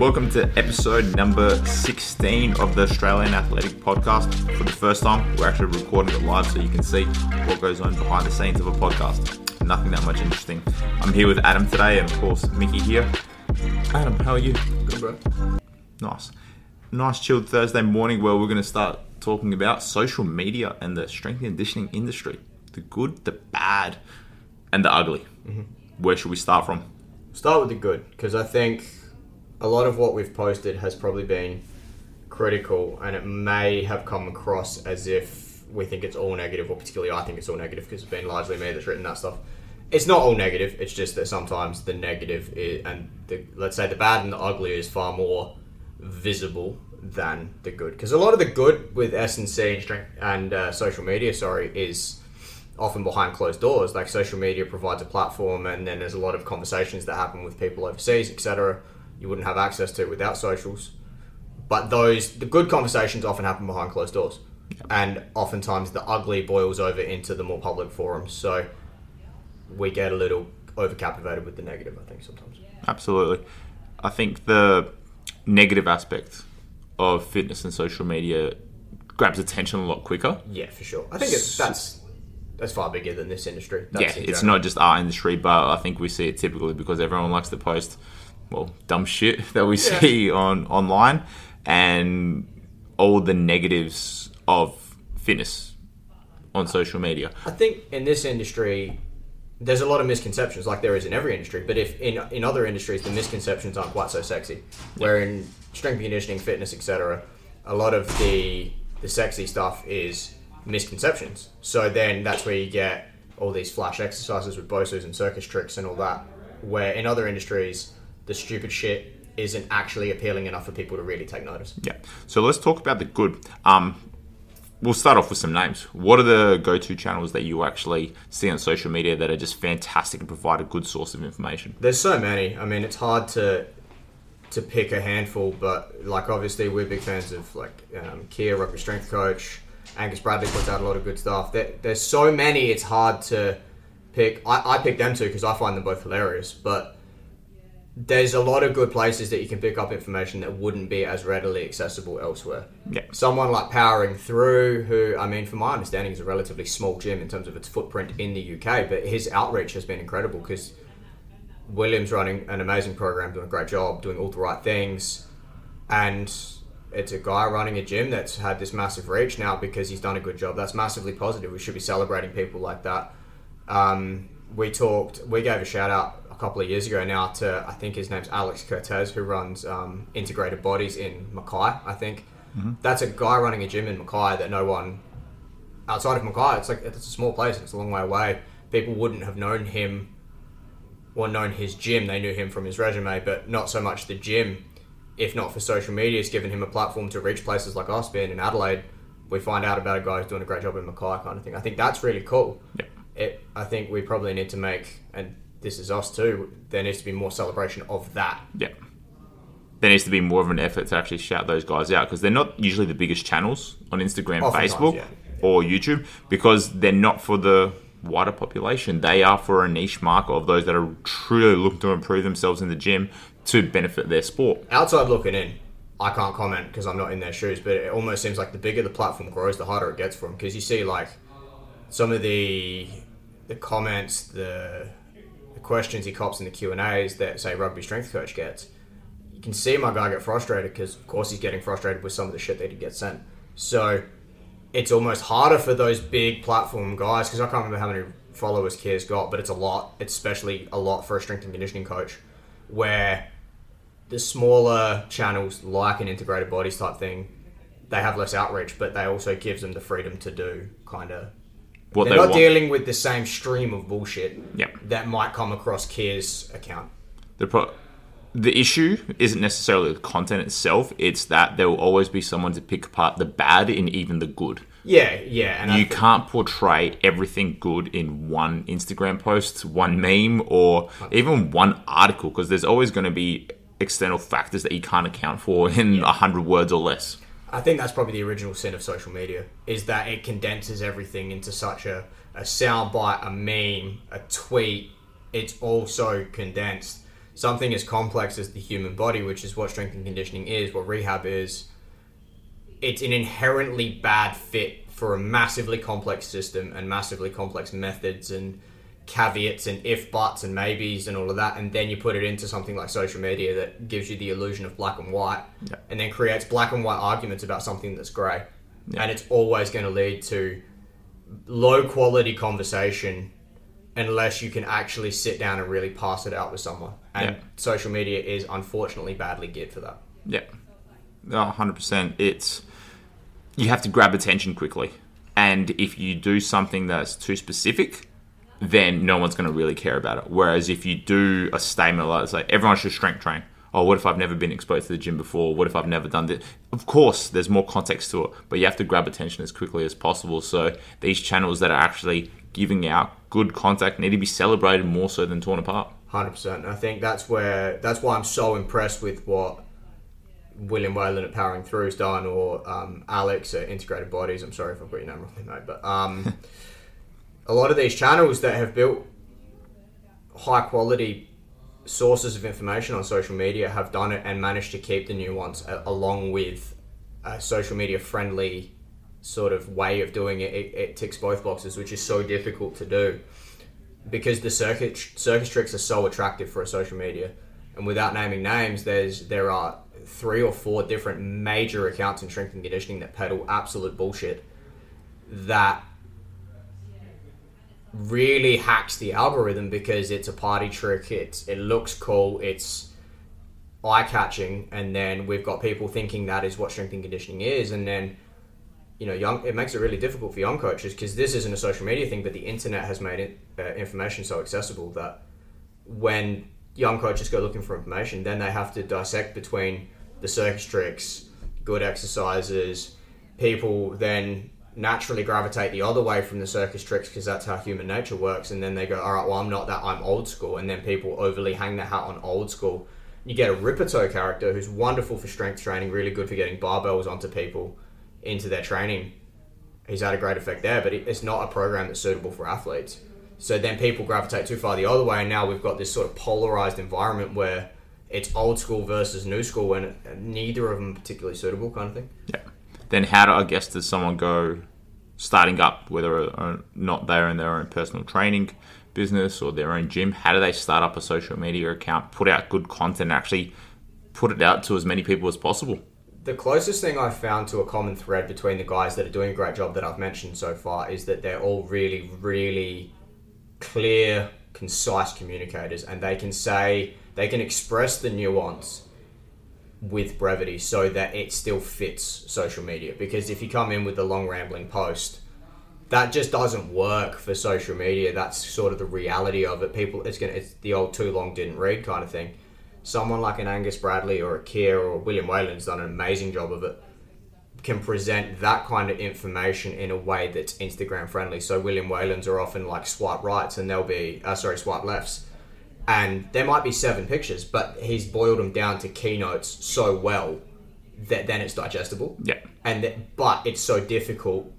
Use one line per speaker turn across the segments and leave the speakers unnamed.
Welcome to episode number 16 of the Australian Athletic Podcast. For the first time, we're actually recording it live so you can see what goes on behind the scenes of a podcast. Nothing that much interesting. I'm here with Adam today and, of course, Mickey here. Adam, how are you?
Good, bro.
Nice. Nice chilled Thursday morning where we're going to start talking about social media and the strength and conditioning industry. The good, the bad, and the ugly. Mm-hmm. Where should we start from?
Start with the good, because I think a lot of what we've posted has probably been critical, and it may have come across as if we think it's all negative, or particularly I think it's all negative, because it's been largely me that's written that stuff. It's not all negative. It's just that sometimes the negative is, and the let's say the bad and the ugly is far more visible than the good. Because a lot of the good with S and C and strength and uh, social media, sorry, is often behind closed doors. Like social media provides a platform, and then there's a lot of conversations that happen with people overseas, etc. You wouldn't have access to it without socials. But those the good conversations often happen behind closed doors, and oftentimes the ugly boils over into the more public forums. So we get a little overcaptivated with the negative. I think sometimes.
Absolutely. I think the negative aspect of fitness and social media grabs attention a lot quicker.
Yeah, for sure. I think it's, that's that's far bigger than this industry. That's
yeah,
in
it's not just our industry, but I think we see it typically because everyone likes to post, well, dumb shit that we see on online, and all the negatives of fitness on social media.
I think in this industry, there's a lot of misconceptions, like there is in every industry. But if in in other industries, the misconceptions aren't quite so sexy. Where in strength conditioning, fitness, etc., a lot of the the sexy stuff is misconceptions. So then that's where you get all these flash exercises with bosus and circus tricks and all that. Where in other industries, the stupid shit isn't actually appealing enough for people to really take notice.
Yeah. So let's talk about the good. Um, we'll start off with some names. What are the go-to channels that you actually see on social media that are just fantastic and provide a good source of information?
There's so many. I mean, it's hard to to pick a handful, but like obviously we're big fans of like um, Keir Rugby Strength Coach. Angus Bradley puts out a lot of good stuff. There, there's so many. It's hard to pick. I, I pick them too because I find them both hilarious. But there's a lot of good places that you can pick up information that wouldn't be as readily accessible elsewhere.
Yeah.
Someone like Powering Through, who I mean, from my understanding, is a relatively small gym in terms of its footprint in the UK, but his outreach has been incredible because Williams running an amazing program, doing a great job, doing all the right things, and it's a guy running a gym that's had this massive reach now because he's done a good job. That's massively positive. We should be celebrating people like that. Um, we talked, we gave a shout out couple of years ago now to I think his name's Alex Cortez, who runs um, Integrated Bodies in Mackay. I think that's a guy running a gym in Mackay that no one outside of Mackay. It's like it's a small place. It's a long way away. People wouldn't have known him or known his gym. They knew him from his resume, but not so much the gym. If not for social media, it's given him a platform to reach places like us, being in Adelaide. We find out about a guy who's doing a great job in Mackay, kind of thing. I think that's really cool.
Yeah.
It, I think we probably need to make, and this is us too. There needs to be more celebration of that.
Yeah. There needs to be more of an effort to actually shout those guys out because they're not usually the biggest channels on Instagram,
Oftentimes,
Facebook,
yeah.
or YouTube because they're not for the wider population. They are for a niche market of those that are truly looking to improve themselves in the gym to benefit their sport.
Outside looking in, I can't comment because I'm not in their shoes, but it almost seems like the bigger the platform grows, the harder it gets for them. Because you see, like, some of the the comments, the, the questions he cops in the Q and A's that say rugby strength coach gets, you can see my guy get frustrated because, of course, he's getting frustrated with some of the shit that he gets sent. So it's almost harder for those big platform guys because I can't remember how many followers Keir's got, but it's a lot. It's especially a lot for a strength and conditioning coach, where the smaller channels like an integrated bodies type thing, they have less outreach, but they also gives them the freedom to do kind of.
What
They're
they
not
want.
dealing with the same stream of bullshit
Yep.
that might come across Keir's account.
the pro- the issue isn't necessarily the content itself; it's that there will always be someone to pick apart the bad in even the good.
Yeah, yeah, and
You can't portray everything good in one Instagram post, one meme, or even one article because there's always going to be external factors that you can't account for in a hundred words or less.
I think that's probably the original sin of social media is that it condenses everything into such a, a soundbite, a meme, a tweet. It's all so condensed. something as complex as the human body, which is what strength and conditioning is, what rehab is, it's an inherently bad fit for a massively complex system and massively complex methods and caveats and if buts and maybes and all of that and then you put it into something like social media that gives you the illusion of black and white
Yeah.
and then creates black and white arguments about something that's grey
Yeah.
and it's always going to lead to low quality conversation unless you can actually sit down and really pass it out with someone and
Yeah.
social media is unfortunately badly geared for that
Yeah, No, hundred percent. It's you have to grab attention quickly, and if you do something that's too specific, then no one's going to really care about it. Whereas if you do a statement like, say, everyone should strength train. Oh, what if I've never been exposed to the gym before? What if I've never done this? Of course, there's more context to it, but you have to grab attention as quickly as possible. So these channels that are actually giving out good content need to be celebrated more so than torn apart.
Hundred percent. I think that's where that's why I'm so impressed with what William Wayland at Powering Through's done, or um, Alex at Integrated Bodies. I'm sorry if I've got your name wrong, mate, but um, a lot of these channels that have built high quality sources of information on social media have done it and managed to keep the nuance a- along with a social media friendly sort of way of doing it. it. It ticks both boxes, which is so difficult to do because the circuit circus tricks are so attractive for a social media, and without naming names, there's there are three or four different major accounts in strength and conditioning that peddle absolute bullshit that really hacks the algorithm because it's a party trick. It's it looks cool. It's eye catching, and then we've got people thinking that is what strength and conditioning is, and then you know, young it makes it really difficult for young coaches because this isn't a social media thing, but the internet has made it, uh, information so accessible that when young coaches go looking for information, then they have to dissect between the circus tricks, good exercises. People then naturally gravitate the other way from the circus tricks because that's how human nature works, and then they go, "All right, well, I'm not that. I'm old school," and then people overly hang their hat on old school. You get a Rippetoe character who's wonderful for strength training, really good for getting barbells onto people into their training. He's had a great effect there, but it's not a program that's suitable for athletes. So then people gravitate too far the other way, and now we've got this sort of polarized environment where it's old school versus new school, and neither of them particularly suitable, kind of thing.
Yeah. Then how do I guess does someone go starting up, whether or not they're in their own personal training business or their own gym? How do they start up a social media account, put out good content, actually put it out to as many people as possible?
The closest thing I've found to a common thread between the guys that are doing a great job that I've mentioned so far is that they're all really, really clear, concise communicators, and they can say they can express the nuance with brevity so that it still fits social media. Because if you come in with a long rambling post, that just doesn't work for social media. That's sort of the reality of it. People, it's gonna, it's the old too long didn't read kind of thing. Someone like an Angus Bradley or a Keir or William Wayland's done an amazing job of it. Can present that kind of information in a way that's Instagram friendly. So William Wayland's are often like swipe rights, and they'll be uh, sorry swipe lefts, and there might be seven pictures, but he's boiled them down to keynotes so well that then it's digestible.
Yeah.
and that, but it's so difficult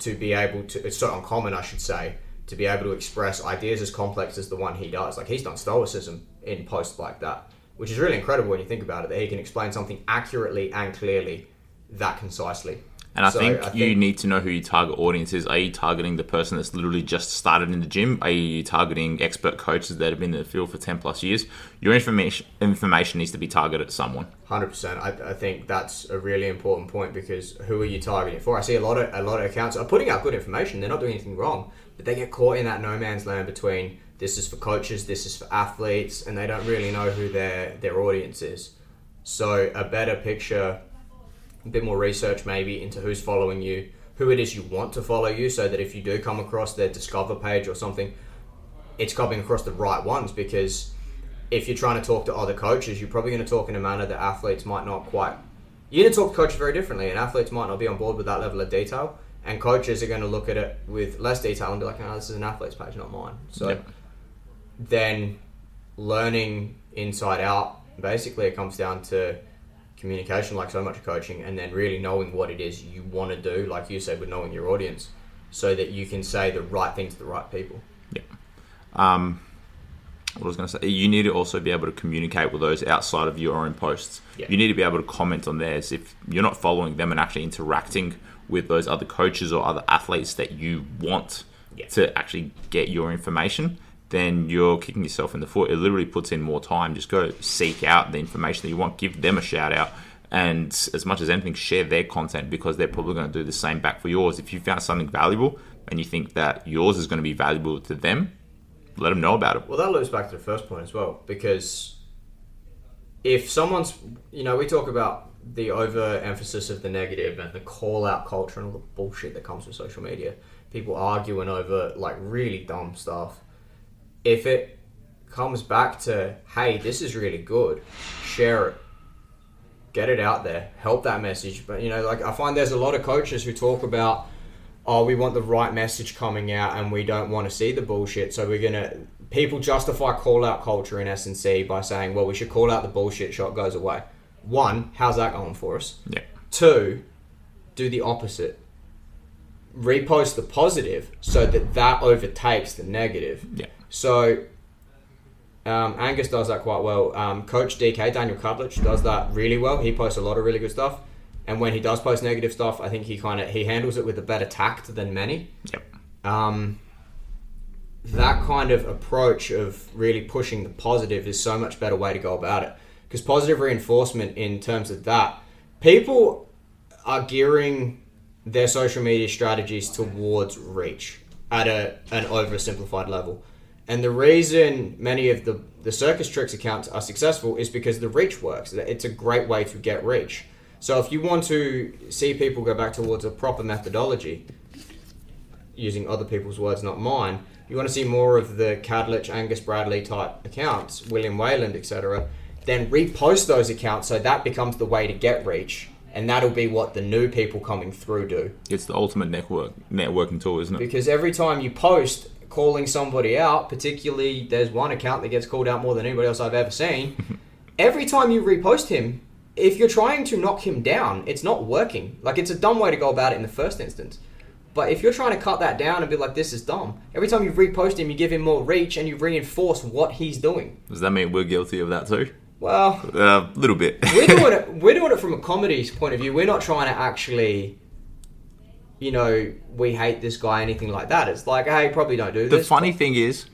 to be able to it's so uncommon i should say to be able to express ideas as complex as the one he does. Like he's done stoicism in posts like that which is really incredible when you think about it that he can explain something accurately and clearly that concisely
And I
So
think
I
you need to know who your target audience is. Are you targeting the person that's literally just started in the gym? Are you targeting expert coaches that have been in the field for 10 plus years? Your information information needs to be targeted at someone.
Hundred percent. I, I think that's a really important point because who are you targeting for? I see a lot of a lot of accounts are putting out good information. They're not doing anything wrong, but they get caught in that no man's land between this is for coaches, this is for athletes, and they don't really know who their their audience is. So a better picture, a bit more research maybe into who's following you, who it is you want to follow you, so that if you do come across their discover page or something, it's coming across the right ones because if you're trying to talk to other coaches, you're probably going to talk in a manner that athletes might not quite. You're going to talk to coaches very differently, and athletes might not be on board with that level of detail. And coaches are going to look at it with less detail and be like, "No, this is an athlete's page, not mine." So
Yep.
then learning inside out, basically, it comes down to communication, like so much coaching, and then really knowing what it is you want to do, like you said, with knowing your audience, so that you can say the right thing to the right people. Yeah.
Um, what I was going to say, you need to also be able to communicate with those outside of your own posts.
Yeah.
You need to be able to comment on theirs. If you're not following them and actually interacting with those other coaches or other athletes that you want
Yeah.
to actually get your information, then you're kicking yourself in the foot. It literally puts in more time. Just go seek out the information that you want, give them a shout out. And as much as anything, share their content because they're probably going to do the same back for yours. If you found something valuable and you think that yours is going to be valuable to them, let them know about it.
Well, that loops back to the first point as well, because if someone's, you know, we talk about the overemphasis of the negative and the call out culture and all the bullshit that comes with social media, people arguing over like really dumb stuff. If it comes back to, hey, this is really good, share it, get it out there, help that message. But, you know, like I find there's a lot of coaches who talk about, oh, we want the right message coming out and we don't want to see the bullshit. So we're going to, people justify call out culture in S&C by saying, well, we should call out the bullshit, shot goes away. One, how's that going for us?
Yeah.
Two, do the opposite. Repost the positive so that that overtakes the negative.
Yeah.
So um, Angus does that quite well. Um, Coach DK Daniel Cudlich does that really well. He posts a lot of really good stuff, and when he does post negative stuff, I think he kind of he handles it with a better tact than many.
Yep.
Um, that kind of approach of really pushing the positive is so much better way to go about it because positive reinforcement in terms of that people are gearing their social media strategies towards reach at a an oversimplified level and the reason many of the the circus tricks accounts are successful is because the reach works it's a great way to get reach so if you want to see people go back towards a proper methodology using other people's words, not mine. You want to see more of the Cadlich, Angus Bradley type accounts, William Wayland, etc. Then repost those accounts so that becomes the way to get reach, and that'll be what the new people coming through do.
It's the ultimate network networking tool, isn't it?
Because every time you post calling somebody out, particularly there's one account that gets called out more than anybody else I've ever seen. every time you repost him, if you're trying to knock him down, it's not working. Like it's a dumb way to go about it in the first instance. But if you're trying to cut that down and be like, this is dumb, every time you repost him, you give him more reach and you reinforce what he's doing.
Does that mean we're guilty of that too?
Well,
A uh, little bit.
we're doing it. We're doing it from a comedy point of view. We're not trying to actually, you know, we hate this guy, anything like that. It's like, hey, probably don't do
the
this.
The funny thing is,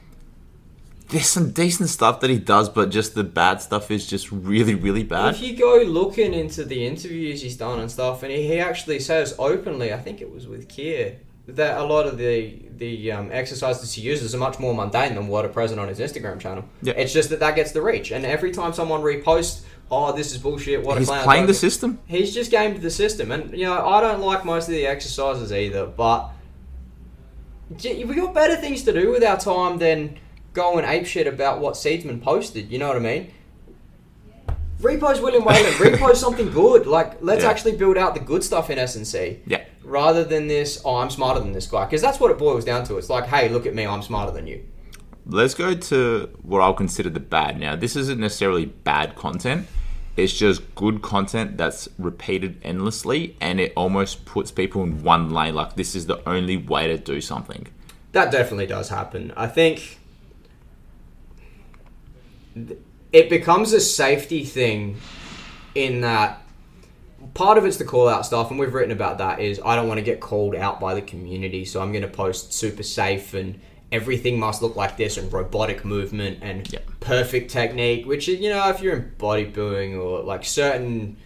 there's some decent stuff that he does, but just the bad stuff is just really, really bad.
If you go looking into the interviews he's done and stuff, and he, he actually says openly, I think it was with Keir, that a lot of the the um, exercises he uses are much more mundane than what are present on his Instagram channel.
Yeah.
It's just that that gets the reach, and every time someone reposts, oh, this is bullshit. What
He's
a clown.
playing the system.
He's just gamed the system, and you know I don't like most of the exercises either, but we got better things to do with our time than going and ape shit about what Seedsman posted. You know what I mean? Repost William Wayland. repost something good. Like let's
Yeah.
actually build out the good stuff in S and C
Yeah.
Rather than this. Oh, I'm smarter than this guy because that's what it boils down to. It's like, hey, look at me, I'm smarter than you.
Let's go to what I'll consider the bad. Now, this isn't necessarily bad content. It's just good content that's repeated endlessly, and it almost puts people in one lane. Like this is the only way to do something.
That definitely does happen. I think it becomes a safety thing in that part of it's the call out stuff, and we've written about that. Is I don't want to get called out by the community, so I'm going to post super safe and everything must look like this and robotic movement and
Yeah.
perfect technique. Which is, you know, if you're in bodybuilding or like certain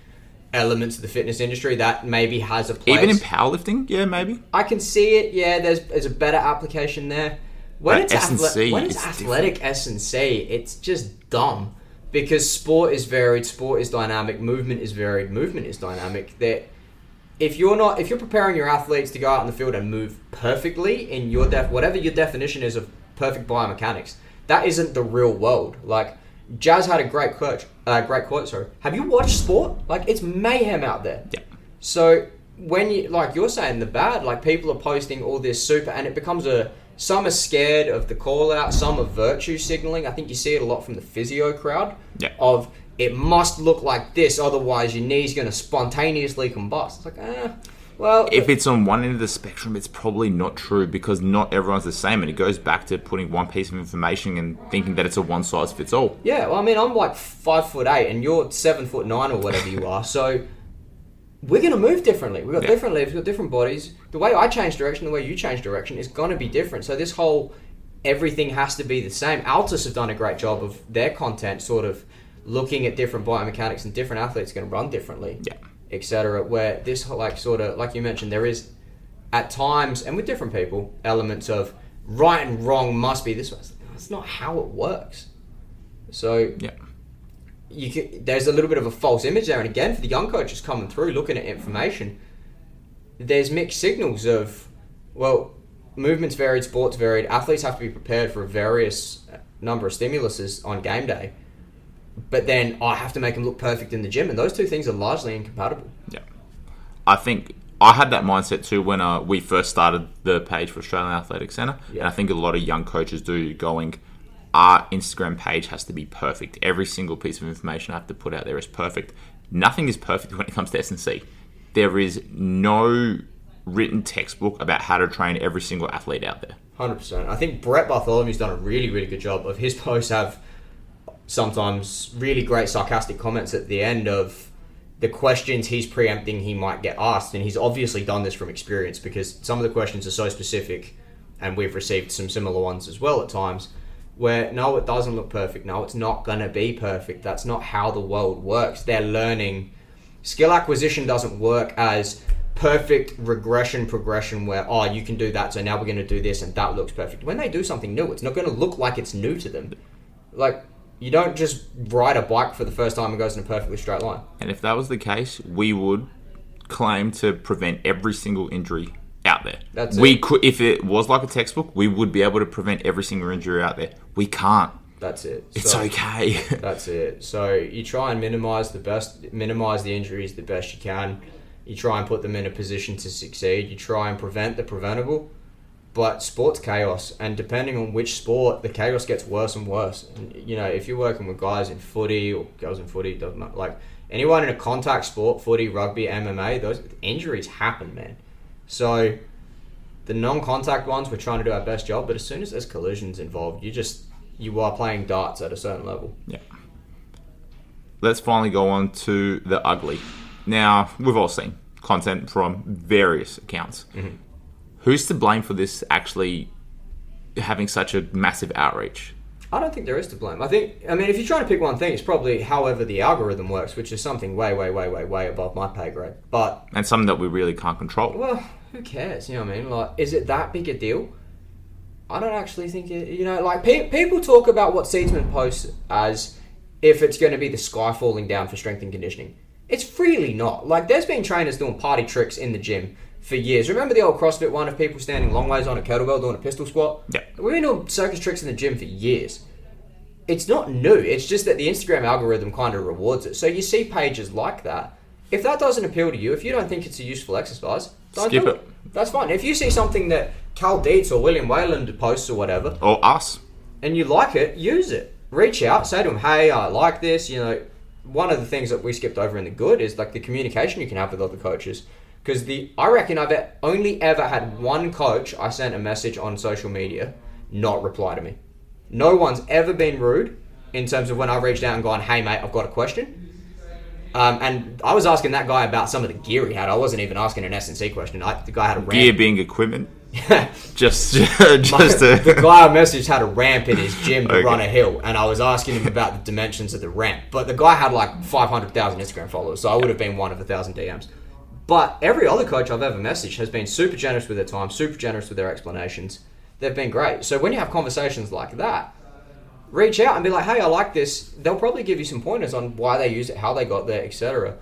elements of the fitness industry, that maybe has a place.
Even in powerlifting, yeah, maybe.
I can see it. Yeah, there's there's a better application there. When
But
it's athle- when it's,
it's
athletic S and C, it's just dumb because sport is varied, sport is dynamic, movement is varied, movement is dynamic. That if you're not if you're preparing your athletes to go out in the field and move perfectly in your def whatever your definition is of perfect biomechanics, that isn't the real world. Like Jazz had a great quote. Uh, great quote. Sorry. Have you watched sport? Like it's mayhem out there.
Yeah.
So when you like you're saying the bad, like people are posting all this super, and it becomes a some are scared of the call out, some are virtue signaling. I think you see it a lot from the physio crowd.
Yeah.
Of it must look like this, otherwise your knee's going to spontaneously combust. It's like, ah, Well,
if it's on one end of the spectrum, it's probably not true because not everyone's the same, and it goes back to putting one piece of information and thinking that it's a one size fits all.
Yeah, well, I mean, I'm like five foot eight, and you're seven foot nine or whatever you are. So we're going to move differently. We've got
Yeah.
different lives, we've got different bodies. The way I change direction, the way you change direction, is going to be different. So this whole everything has to be the same. Altis have done a great job of their content, sort of looking at different biomechanics and different athletes going to run differently,
Yeah.
etc. Where this whole, like sort of like you mentioned, there is at times and with different people elements of right and wrong must be this way. That's not how it works. So
Yeah.
You can, there's a little bit of a false image there. And again, for the young coaches coming through, looking at information, there's mixed signals of, well, movements varied, sports varied. Athletes have to be prepared for a various number of stimuluses on game day. But then I have to make them look perfect in the gym, and those two things are largely incompatible.
Yeah. I think I had that mindset too when uh, we first started the page for Australian Athletic Centre.
Yeah.
And I think a lot of young coaches do going, our Instagram page has to be perfect. Every single piece of information I have to put out there is perfect. Nothing is perfect when it comes to S&C. There is no written textbook about how to train every single athlete out there.
Hundred percent. I think Brett Bartholomew's done a really, really good job. Of his posts have sometimes really great sarcastic comments at the end of the questions he's preempting he might get asked, and he's obviously done this from experience because some of the questions are so specific, and we've received some similar ones as well at times. Where no, it doesn't look perfect. No, it's not gonna be perfect. That's not how the world works. They're learning. Skill acquisition doesn't work as perfect regression progression where oh you can do that so now we're going to do this and that looks perfect when they do something new it's not going to look like it's new to them like you don't just ride a bike for the first time and goes in a perfectly straight line
And if that was the case, we would claim to prevent every single injury out there.
That's
we
it.
could, if it was like a textbook, we would be able to prevent every single injury out there. We can't.
that's it
It's
So-
okay.
That's it. So you try and minimize the best, minimize the injuries the best you can. You try and put them in a position to succeed. You try and prevent the preventable. But sport's chaos, and depending on which sport, the chaos gets worse and worse. And, you know, if you're working with guys in footy or girls in footy, doesn't matter. Like anyone in a contact sport, footy, rugby, MMA, those injuries happen, man. So the non-contact ones, we're trying to do our best job. But as soon as there's collisions involved, you just you are playing darts at a certain level.
yeah. Let's finally go on to the ugly. Now, we've all seen content from various accounts.
Mm-hmm.
Who's to blame for this actually having such a massive outreach?
I don't think there is to blame. I think, I mean, if you're trying to pick one thing, it's probably however the algorithm works, which is something way, way, way, way, way above my pay grade. But,
And something that we really can't control.
well, who cares? You know what I mean? Like, is it that big a deal? I don't actually think it, you know, like, pe- people talk about what Seedsman posts as if it's going to be the sky falling down for strength and conditioning. It's really not. Like, there's been trainers doing party tricks in the gym for years. Remember the old CrossFit one of people standing long ways on a kettlebell doing a pistol squat?
Yeah.
We've been doing circus tricks in the gym for years. It's not new. It's just that the Instagram algorithm kind of rewards it. So you see pages like that. If that doesn't appeal to you, if you don't think it's a useful exercise, don't
Skip
do
it.
That's fine. If you see something that Cal Dietz or William Wayland posts or whatever,
Or us.
and you like it, use it. Reach out, say to them, "Hey, I like this." You know, one of the things that we skipped over in the good is like the communication you can have with other coaches. Because the I reckon I've only ever had one coach I sent a message on social media not reply to me. No one's ever been rude in terms of when I've reached out and gone, "Hey, mate, I've got a question." Um, and I was asking that guy about some of the gear he had. I wasn't even asking an S and C question. I, the guy had a ramp.
Gear being equipment. Just, just
the
to.
guy I messaged had a ramp in his gym to
Okay.
run a hill, and I was asking him about the dimensions of the ramp. But the guy had like 500,000 Instagram followers, so I would have been one of a thousand DMs. But every other coach I've ever messaged has been super generous with their time, super generous with their explanations. They've been great. So when you have conversations like that, reach out and be like, "Hey, I like this." They'll probably give you some pointers on why they use it, how they got there, etc.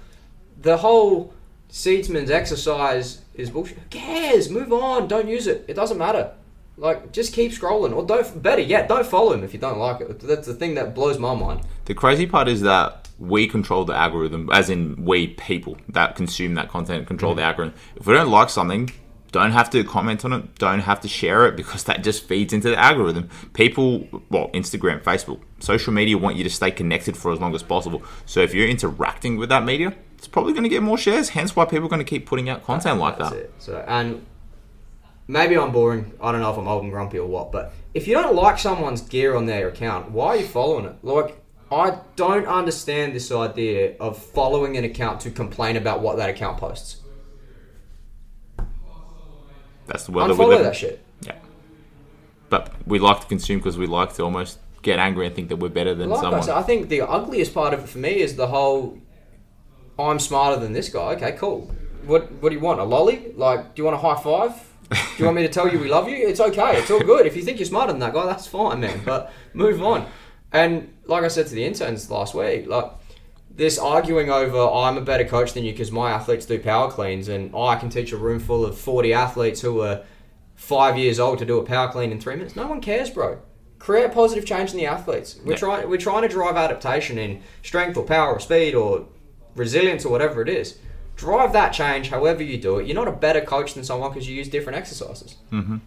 The whole Seedsman's exercise is bullshit. Who cares? Move on. Don't use it. It doesn't matter. Like, just keep scrolling, or don't. Better yet, don't follow him if you don't like it. That's the thing that blows my mind.
The crazy part is that we control the algorithm, as in we people that consume that content control the mm. algorithm. If we don't like something, don't have to comment on it, don't have to share it because that just feeds into the algorithm. People, well, Instagram, Facebook, social media want you to stay connected for as long as possible. So if you're interacting with that media, it's probably going to get more shares. Hence why people are going to keep putting out content like
That's
that.
it. So and maybe I'm boring. I don't know if I'm old and grumpy or what. But if you don't like someone's gear on their account, why are you following it? Like I don't understand this idea of following an account to complain about what that account posts.
That's the world that we live in.
that shit.
Yeah. But we like to consume because we like to almost get angry and think that we're better than
Like I
someone.
said, I think the ugliest part of it for me is the whole I'm smarter than this guy. Okay, cool. What what do you want? A lolly? Like, do you want a high five? Do you want me to tell you we love you? It's okay. It's all good. If you think you're smarter than that guy, that's fine, man. But move on. And like I said to the interns last week, like this arguing over I'm a better coach than you because my athletes do power cleans and I can teach a room full of 40 athletes who are five years old to do a power clean in three minutes. No one cares, bro. Create positive change in the athletes. We're
Yeah.
trying we're trying to drive adaptation in strength or power or speed or resilience or whatever it is. Drive that change however you do it. You're not a better coach than someone because you use different exercises. Mhm.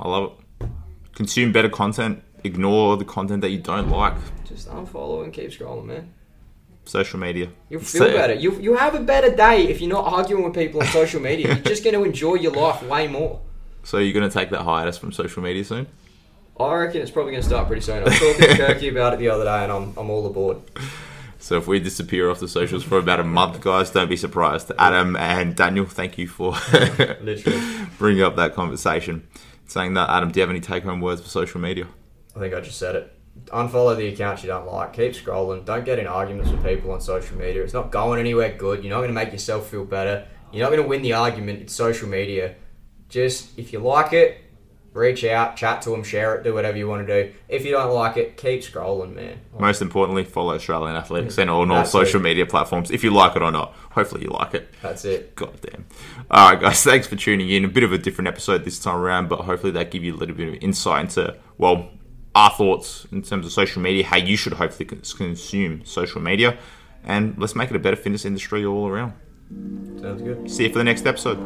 I love it. Consume better content. Ignore the content that you don't like.
Just unfollow and keep scrolling, man.
Social media.
You'll feel
So-
better. You you have a better day if you're not arguing with people on social media. You're just going to enjoy your life way more.
So you're going to take that hiatus from social media soon?
I reckon it's probably going to start pretty soon. I was talking to Kirky about it the other day, and I'm, I'm all aboard.
So if we disappear off the socials for about a month, guys, don't be surprised. Adam and Daniel, thank you for bringing up that conversation. Saying that, Adam, do you have any take-home words for social media?
I think I just said it. Unfollow the accounts you don't like. Keep scrolling. Don't get in arguments with people on social media. It's not going anywhere good. You're not going to make yourself feel better. You're not going to win the argument. It's social media. Just if you like it, reach out, chat to them, share it, do whatever you want to do. If you don't like it, keep scrolling, man.
Most importantly, follow Australian Athletics and on all social
it.
media platforms. If you like it or not, hopefully you like it.
That's it.
God damn. All right, guys, thanks for tuning in. A bit of a different episode this time around, but hopefully that give you a little bit of insight into, well, our thoughts in terms of social media, how you should hopefully consume social media, and let's make it a better fitness industry all around.
Sounds good.
See you for the next episode.